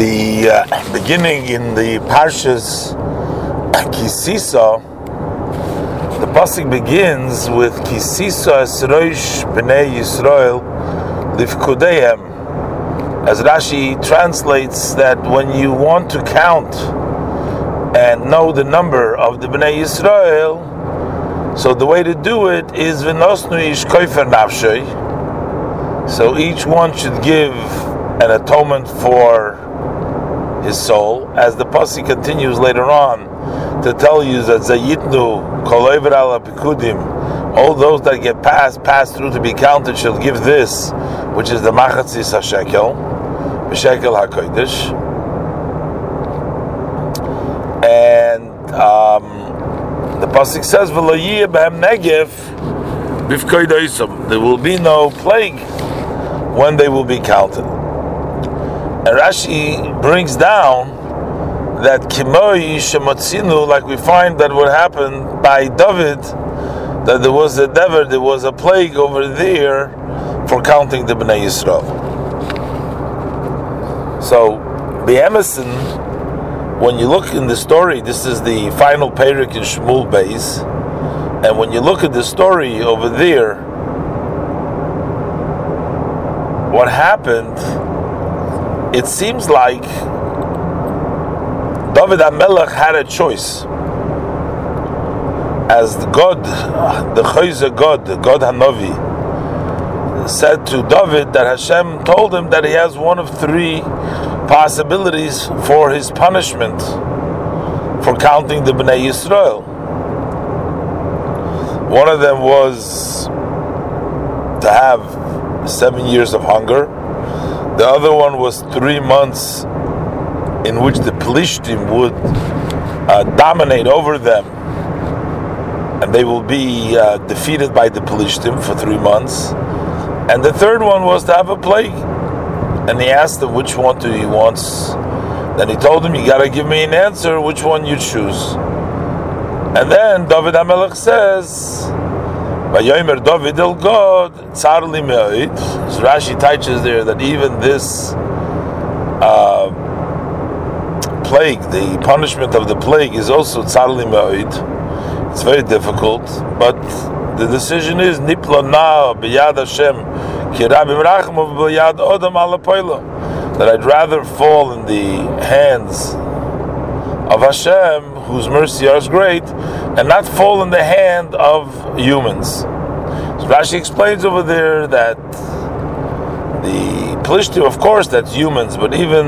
the uh, beginning in the Parshas Kisisa, the pasuk begins with Kisisa Esroish Bnei Yisrael Lifkudehem. As Rashi translates that when you want to count and know the number of the Bnei Yisrael, so the way to do it is V'nosnu Ish Nafshay. So each one should give an atonement for his soul, as the pasuk continues later on to tell you that Zayitnu Kolover ala Pikudim, all those that get passed, pass through to be counted, shall give this, which is the Machatzis HaShekel, Shekel HaKodesh, and um, the pasuk says, "V'lo b'hem negev b'fkoidoisam." There will be no plague when they will be counted. Rashi brings down that kimoi shemotzinu, like we find that what happened by David, that there was a dever, there was a plague over there for counting the Bnei Yisrael. So, the Emerson, when you look in the story, this is the final Perik in Shmuel Beis, and when you look at the story over there, what happened it seems like David HaMelech had a choice. As Gad, the Chayzer Gad, the Gad Hanavi, said to David that Hashem told him that he has one of three possibilities for his punishment for counting the Bnei Yisrael. One of them was to have seven years of hunger the other one was three months in which the Pelishtim would uh, dominate over them, and they will be uh, defeated by the Pelishtim for three months. And the third one was to have a plague. And he asked him which one do he wants. Then he told him, "You got to give me an answer. Which one you choose?" And then David Hamelech says. Vayomer David el Gad tzarli me'oid. So Rashi teaches there that even this uh, plague, the punishment of the plague, is also tzarli me'oid. It's very difficult, but the decision is nipla na b'yad Hashem ki rabim rachmav b'yad odam ala That I'd rather fall in the hands of Hashem, whose mercy is great, and not fall in the hand of humans. So Rashi explains over there that the Plishtim, of course, that's humans, but even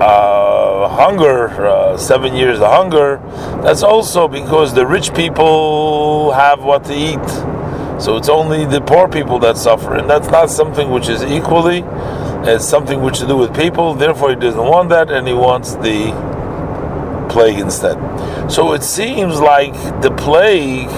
uh, hunger, uh, seven years of hunger, that's also because the rich people have what to eat. So it's only the poor people that suffer, and that's not something which is equally it's something which to do with people, therefore he doesn't want that and he wants the plague instead. So it seems like the plague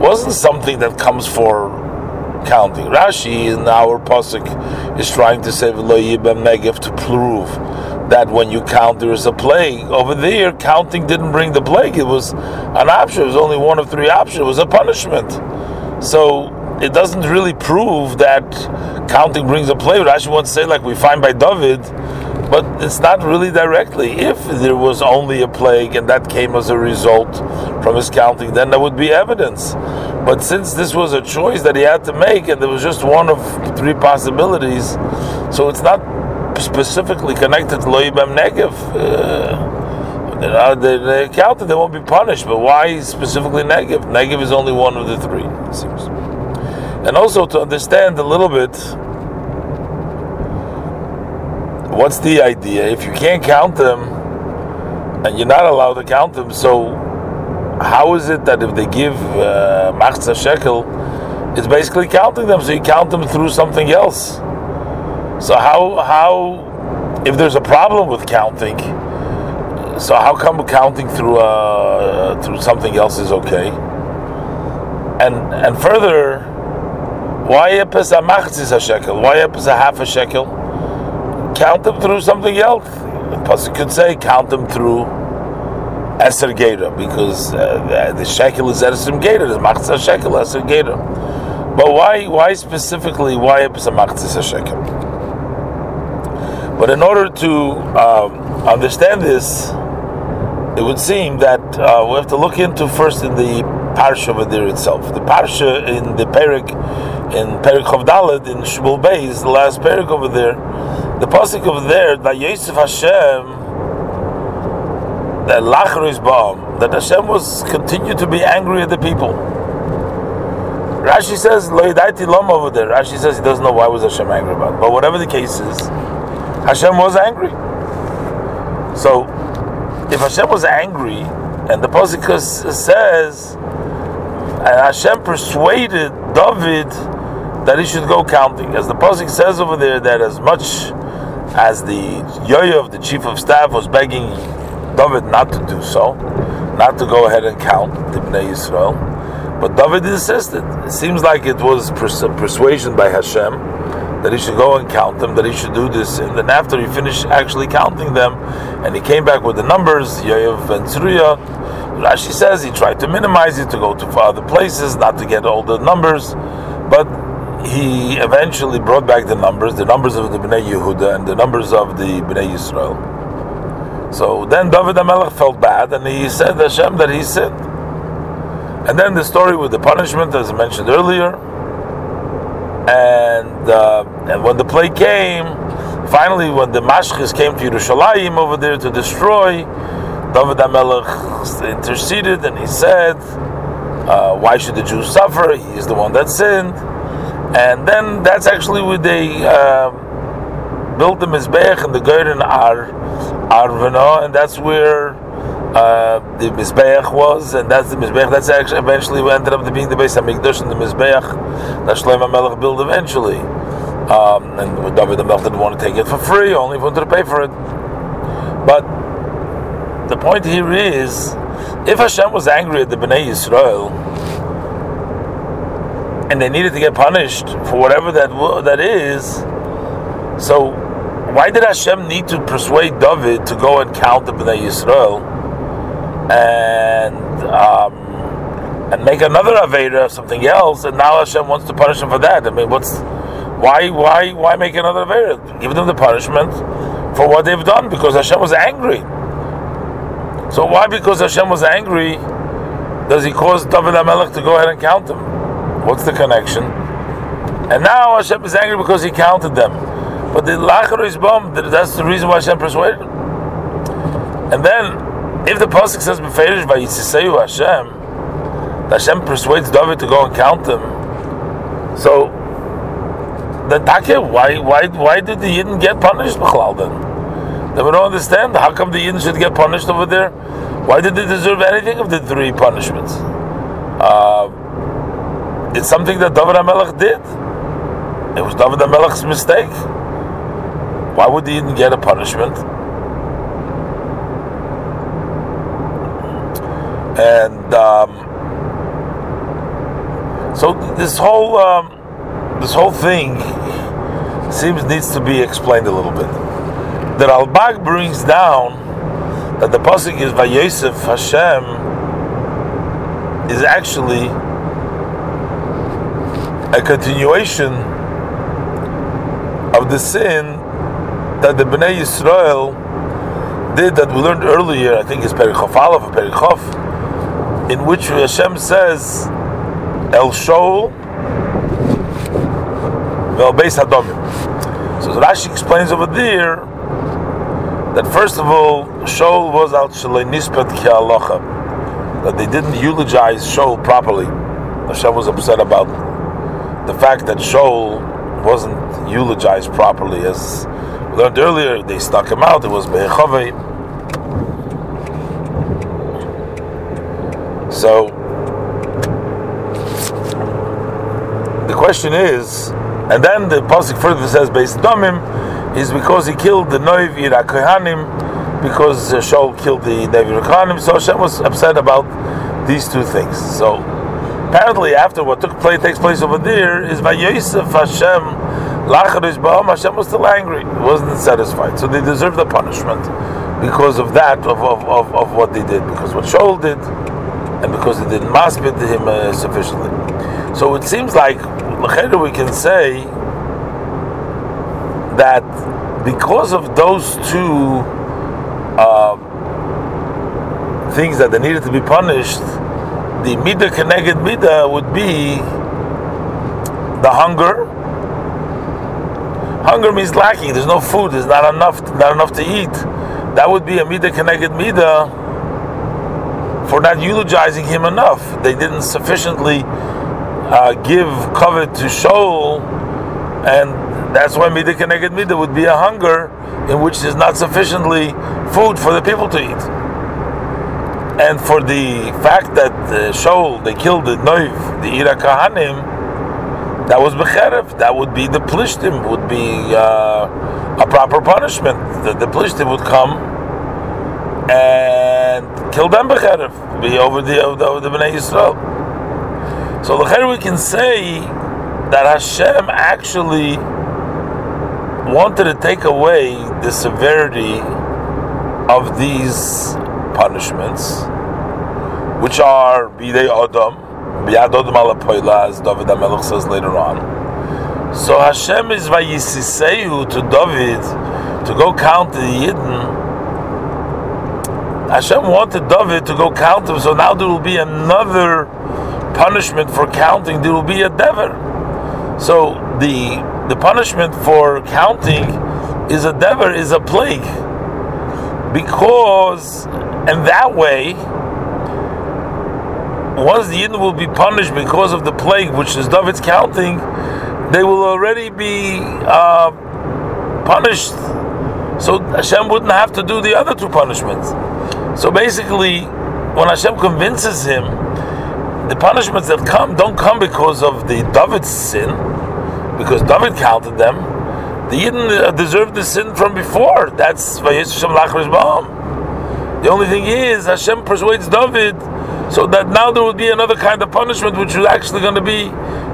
wasn't something that comes for counting. Rashi in our pasuk is trying to say megav to prove that when you count there is a plague. Over there, counting didn't bring the plague. It was an option. It was only one of three options. It was a punishment. So it doesn't really prove that counting brings a plague. Rashi wants to say, like we find by David, but it's not really directly. If there was only a plague and that came as a result from his counting, then there would be evidence. But since this was a choice that he had to make, and there was just one of three possibilities, so it's not specifically connected to Loibem Negev. Uh, they, they counted, they won't be punished. But why specifically Negev? Negev is only one of the three, it seems and also to understand a little bit what's the idea. If you can't count them and you're not allowed to count them, so how is it that if they give machza uh, shekel, it's basically counting them? So you count them through something else. So how how if there's a problem with counting? So how come counting through uh, through something else is okay? And and further why a pesa machzis a shekel? Why is a pesa half a shekel? Count them through something else. The pasuk could say count them through eser gera because uh, the shekel is eser gera. The machzis a shekel eser gera. But why? Why specifically? Why a pesa machzis shekel? But in order to um, understand this, it would seem that uh, we have to look into first in the parsha over there itself. The parsha in the perik, in perik Chavdalad in Shmuel Bay, is the last perik over there, the pasuk over there, that Yosef Hashem, that Lachar is that Hashem was continued to be angry at the people. Rashi says Loidaiti Lom over there. Rashi says he doesn't know why was Hashem angry about. It. But whatever the case is, Hashem was angry. So if Hashem was angry, and the Pasuk says, and Hashem persuaded David that he should go counting, as the Pasuk says over there, that as much as the Yoav, the chief of staff, was begging David not to do so, not to go ahead and count the Bnei Yisrael, but David insisted. It seems like it was pers- persuasion by Hashem that he should go and count them, that he should do this. And then after he finished actually counting them, and he came back with the numbers, Yoav and Tzruya, Rashi says he tried to minimize it, to go to other places, not to get all the numbers, but he eventually brought back the numbers, the numbers of the Bnei Yehuda and the numbers of the Bnei Yisrael. So then David HaMelech felt bad, and he said Hashem that he sinned. And then the story with the punishment, as I mentioned earlier, and uh, and when the plague came, finally when the Mashchis came to Yerushalayim over there to destroy, David HaMelech interceded and he said, uh, "Why should the Jews suffer? He is the one that sinned." And then that's actually where they uh, built the Mizbeach and the Garden Ar Arvana, and that's where uh, the Mizbeach was, and that's the Mizbeach. That's actually eventually ended up being the base of Mikdash and the Mizbeach that Shlomo Melech built eventually. Um, and David the Melech didn't want to take it for free, only wanted to pay for it. But the point here is, if Hashem was angry at the Bnei Yisrael, and they needed to get punished for whatever that that is, so why did Hashem need to persuade David to go and count the Bnei Yisrael? and um, and make another avera something else, and now Hashem wants to punish him for that. I mean, what's why why why make another avera? Give them the punishment for what they've done because Hashem was angry. So why, because Hashem was angry, does He cause David Hamelech to go ahead and count them? What's the connection? And now Hashem is angry because He counted them. But the Lachar is bomb. That's the reason why Hashem persuaded. And then if the pasuk says beferish by Yitziseyu Hashem, Hashem persuades David to go and count them. So then, Take, why why why did the Yidden get punished? Then then we don't understand. How come the Yidden should get punished over there? Why did they deserve anything of the three punishments? Uh, it's something that David HaMelech did. It was David HaMelech's mistake. Why would he even get a punishment? and um, so this whole um, this whole thing seems needs to be explained a little bit. The Ralbag brings down that the pasuk is Vayosef Hashem is actually a continuation of the sin that the Bnei Yisrael did that we learned earlier. I think it's Perichof Aleph or Perichof in which Hashem says, El Shol Vel Beis Hadomim. So Rashi explains over there that first of all, Shaul was al Shalei Nispat Ki that they didn't eulogize Shaul properly. Hashem was upset about the fact that Shaul wasn't eulogized properly. As we learned earlier, they stuck him out. It was Behechavei. So the question is, and then the pasuk further says, "Based domim," is because he killed the Noiv because Shaul killed the Noiv. So Hashem was upset about these two things. So apparently, after what took place takes place over there, is by Yosef Hashem. Lacharish Ba'am Hashem was still angry, wasn't satisfied. So they deserve the punishment because of that, of, of, of, of what they did, because what Shaul did and because they didn't maspid him uh, sufficiently. So it seems like we can say that because of those two uh, things that they needed to be punished, the midah keneged midah would be the hunger. Hunger means lacking. There's no food. There's not enough. Not enough to eat. That would be a midah keneged midah for not eulogizing him enough. They didn't sufficiently uh, give covet to Shaul, and that's why midah keneged midah would be a hunger in which there's not sufficiently food for the people to eat. And for the fact that uh, Shaul, they killed the Noiv, the Ira Kahanim, that was Becherev, that would be the Plishtim, would be uh, a proper punishment. The, the Plishtim would come and kill them Becherev, be over the, over the Bnei Yisrael. So the we can say that Hashem actually wanted to take away the severity of these punishments, which are Bidei Adam, Biyad Adam ala as David HaMelech says later on. So Hashem is Vayisisehu to David to go count the Yidden. Hashem wanted David to go count them, so now there will be another punishment for counting. There will be a dever. So the the punishment for counting is a dever, is a plague. Because, and that way, once the Yidden will be punished because of the plague, which is David's counting, they will already be uh, punished. So Hashem wouldn't have to do the other two punishments. So basically, when Hashem convinces him, the punishments that come don't come because of the David's sin, because David counted them. The Yidden deserved the sin from before. That's why Hashem The only thing is, Hashem persuades David so that now there would be another kind of punishment, which is actually going to be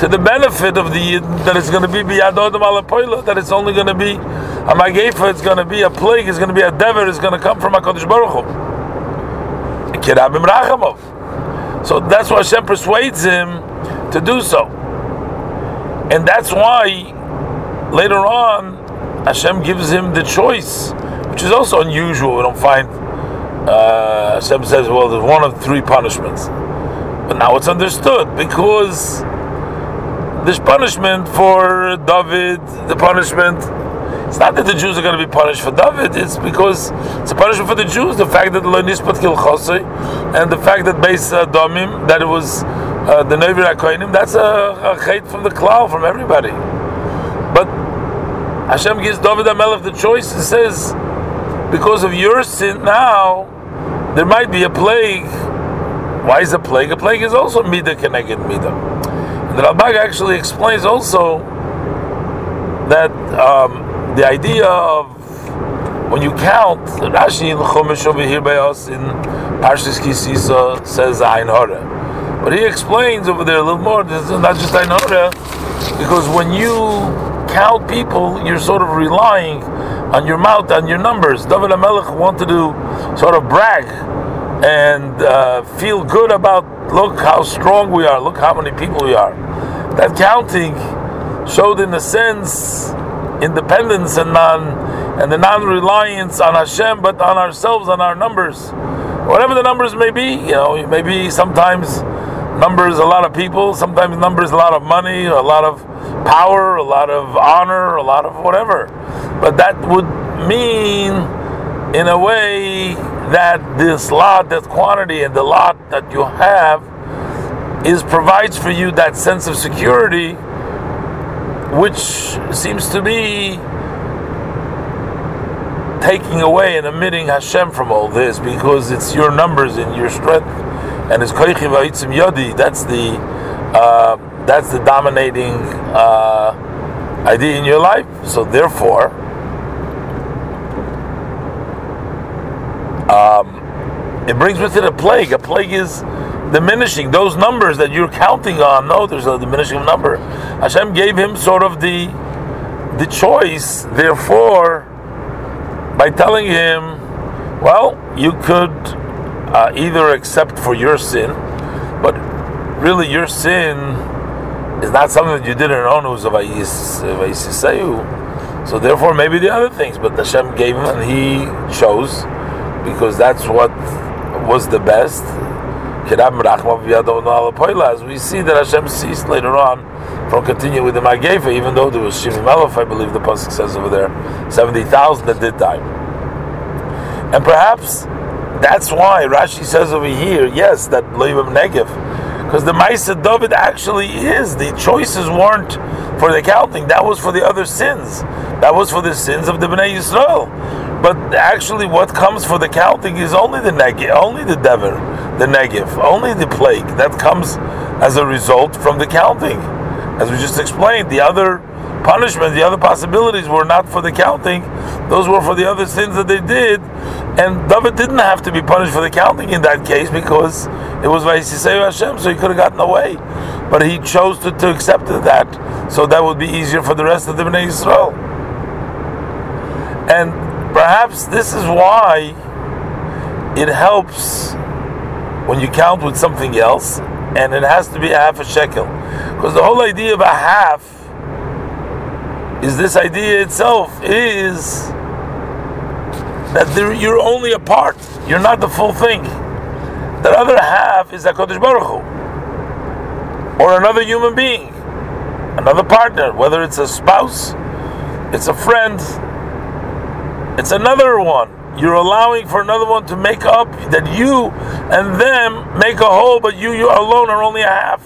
to the benefit of the that it's going to be biyadodam ala that it's only going to be a magefa, it's going to be a plague, it's going to be a dever, it's going to come from HaKadosh Baruch Hu. Kirabim Rachamov. So that's why Hashem persuades him to do so. And that's why later on Hashem gives him the choice, which is also unusual. We don't find uh, Hashem says, well, there's one of three punishments. But now it's understood because this punishment for David, the punishment, it's not that the Jews are going to be punished for David, it's because it's a punishment for the Jews. The fact that the Nispat Kil and the fact that Beis Domim, that it was uh, the Nevi Akoinim, that's a, a hate from the cloud, from everybody. But Hashem gives David HaMelech the choice and says, because of your sin now, there might be a plague. Why is a plague? A plague is also Mida Keneged Mida. And the Ralbag actually explains also that um, the idea of when you count, Rashi in Chumash over here by us in Parshas Kisisa says Ein Hora. But he explains over there a little more. This is not just Ainora, because when you count people, you're sort of relying on your mouth, on your numbers. David HaMelech wanted to sort of brag and uh, feel good about look how strong we are, look how many people we are. That counting showed, in a sense, independence and non and the non-reliance on Hashem, but on ourselves, on our numbers. Whatever the numbers may be, you know, maybe sometimes numbers a lot of people, sometimes numbers a lot of money, a lot of power, a lot of honor, a lot of whatever. But that would mean, in a way, that this lot, that quantity, and the lot that you have is provides for you that sense of security, which seems to be taking away and omitting Hashem from all this because it's your numbers and your strength and his koichi va'itzim yodi. That's the uh, that's the dominating uh, idea in your life. So therefore, um, it brings with it a plague. A plague is diminishing. Those numbers that you're counting on, no, there's a diminishing number. Hashem gave him sort of the the choice. Therefore, by telling him, well, you could uh, either except for your sin, but really your sin is not something that you did on your own. It was a vayisiseyu. So therefore, maybe the other things, but Hashem gave him and he chose because that's what was the best. As we see that Hashem ceased later on from continuing with the Magefa, even though there was Shimim Aleph, I believe the Pasuk says over there, 70,000 that did die. And perhaps that's why Rashi says over here, yes, that Leibam Negev, because the Maisa David actually is. The choices weren't for the counting, that was for the other sins. That was for the sins of the Bnei Yisrael. But actually, what comes for the counting is only the Negev, only the Dever, the Negev, only the plague. That comes as a result from the counting. As we just explained, the other punishment, the other possibilities were not for the counting, those were for the other sins that they did. And David didn't have to be punished for the counting in that case because it was Vayisiseyu Hashem, so he could have gotten away. But he chose to, to accept that, so that would be easier for the rest of the Bnei Yisrael. And perhaps this is why it helps when you count with something else, and it has to be a half a shekel. Because the whole idea of a half is this idea itself is that there, you're only a part, you're not the full thing. The other half is HaKadosh Baruch Hu, or another human being, another partner, whether it's a spouse, it's a friend, it's another one. You're allowing for another one to make up that you and them make a whole, but you, you alone are only a half.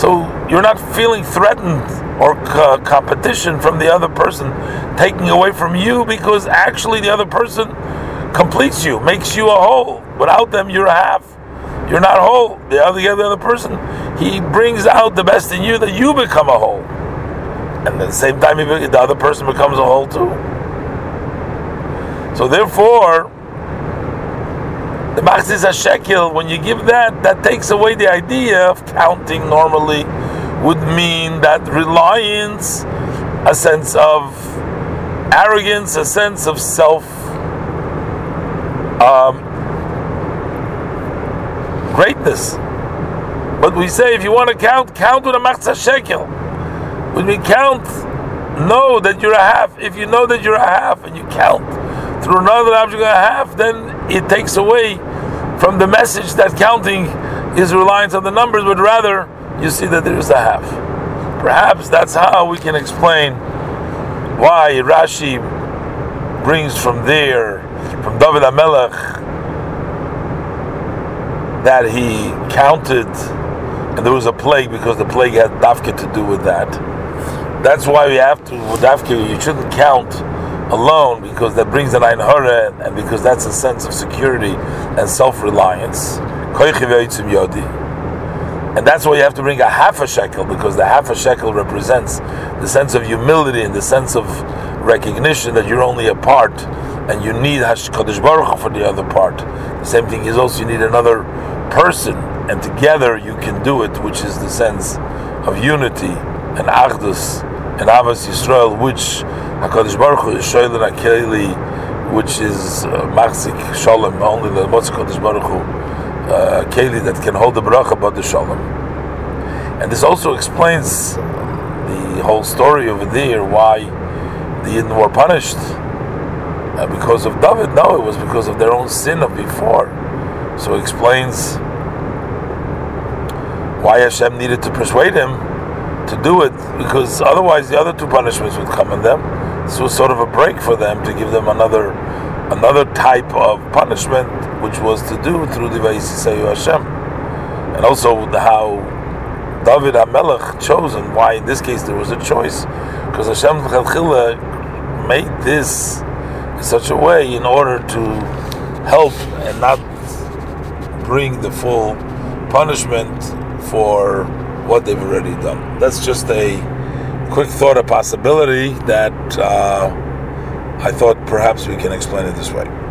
So you're not feeling threatened or co- competition from the other person taking away from you because actually the other person completes you, makes you a whole. Without them, you're a half. You're not whole. The other, the other person, he brings out the best in you that you become a whole. And at the same time, the other person becomes a whole too. So therefore, the Machzis HaShekel, when you give that, that takes away the idea of counting normally would mean that reliance, a sense of arrogance, a sense of self um, greatness. But we say if you want to count, count with a machzah shekel. When we count, know that you're a half. If you know that you're a half and you count through another object a half, then it takes away from the message that counting is reliance on the numbers, but rather you see that there is a half. Perhaps that's how we can explain why Rashi brings from there, from David Amelech, that he counted and there was a plague because the plague had dafka to do with that. That's why we have to, with dafka, you shouldn't count alone because that brings an ein hara and because that's a sense of security and self-reliance. And that's why you have to bring a half a shekel, because the half a shekel represents the sense of humility and the sense of recognition that you're only a part and you need HaKadosh Baruch for the other part. The same thing is also you need another person, and together you can do it, which is the sense of unity and Achdus and Avos Yisrael, which Hakadosh Baruch Hu is Shoylin Akeli, which is uh, Shalom, only the Motz Baruch Hu uh, keli that can hold the bracha but the shalom. And this also explains the whole story over there why the Yidden were punished uh, because of David. No, it was because of their own sin of before. So it explains why Hashem needed to persuade him to do it because otherwise the other two punishments would come on them. Was sort of a break for them to give them another another type of punishment, which was to do through the Vayisisayu Hashem, and also how David Hamelech chosen. Why in this case there was a choice, because Hashem made this in such a way in order to help and not bring the full punishment for what they've already done. That's just a quick thought, a possibility that. Uh, I thought perhaps we can explain it this way.